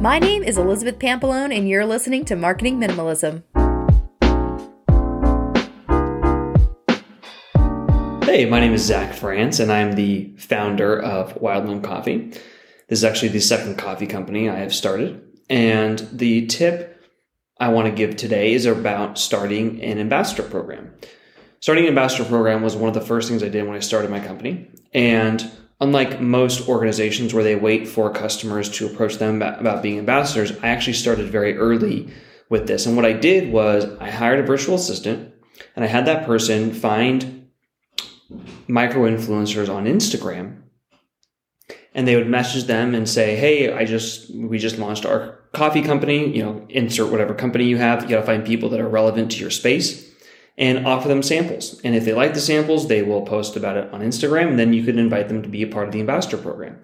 My name is Elizabeth Pampalone, and you're listening to Marketing Minimalism. Hey, my name is Zach Frantz, and I'm the founder of Wildland Coffee. This is actually the second coffee company I have started. And the tip I want to give today is about starting an ambassador program. Starting an ambassador program was one of the first things I did when I started my company. And unlike most organizations where they wait for customers to approach them about being ambassadors, I actually started very early with this. And what I did was I hired a virtual assistant and I had that person find micro influencers on Instagram and they would message them and say, Hey, I just, we just launched our coffee company, you know, insert whatever company you have. You got to find people that are relevant to your space and offer them samples. And if they like the samples, they will post about it on Instagram, and then you can invite them to be a part of the ambassador program.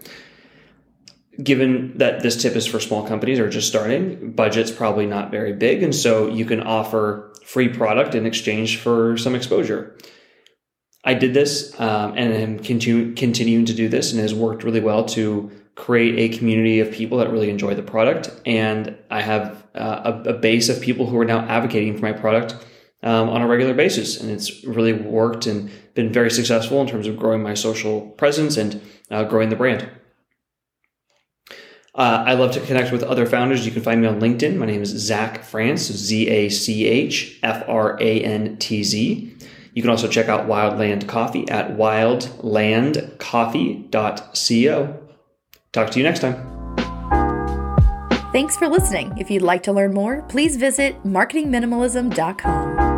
Given that this tip is for small companies or just starting, budget's probably not very big, and so you can offer free product in exchange for some exposure. I did this um, and am continue, continuing to do this, and has worked really well to create a community of people that really enjoy the product. And I have uh, a, a base of people who are now advocating for my product um, on a regular basis. And it's really worked and been very successful in terms of growing my social presence and uh, growing the brand. Uh, I love to connect with other founders. You can find me on LinkedIn. My name is Zach Frantz, Z A C H F R A N T Z. You can also check out Wildland Coffee at wildlandcoffee.co. Talk to you next time. Thanks for listening. If you'd like to learn more, please visit marketingminimalism.com.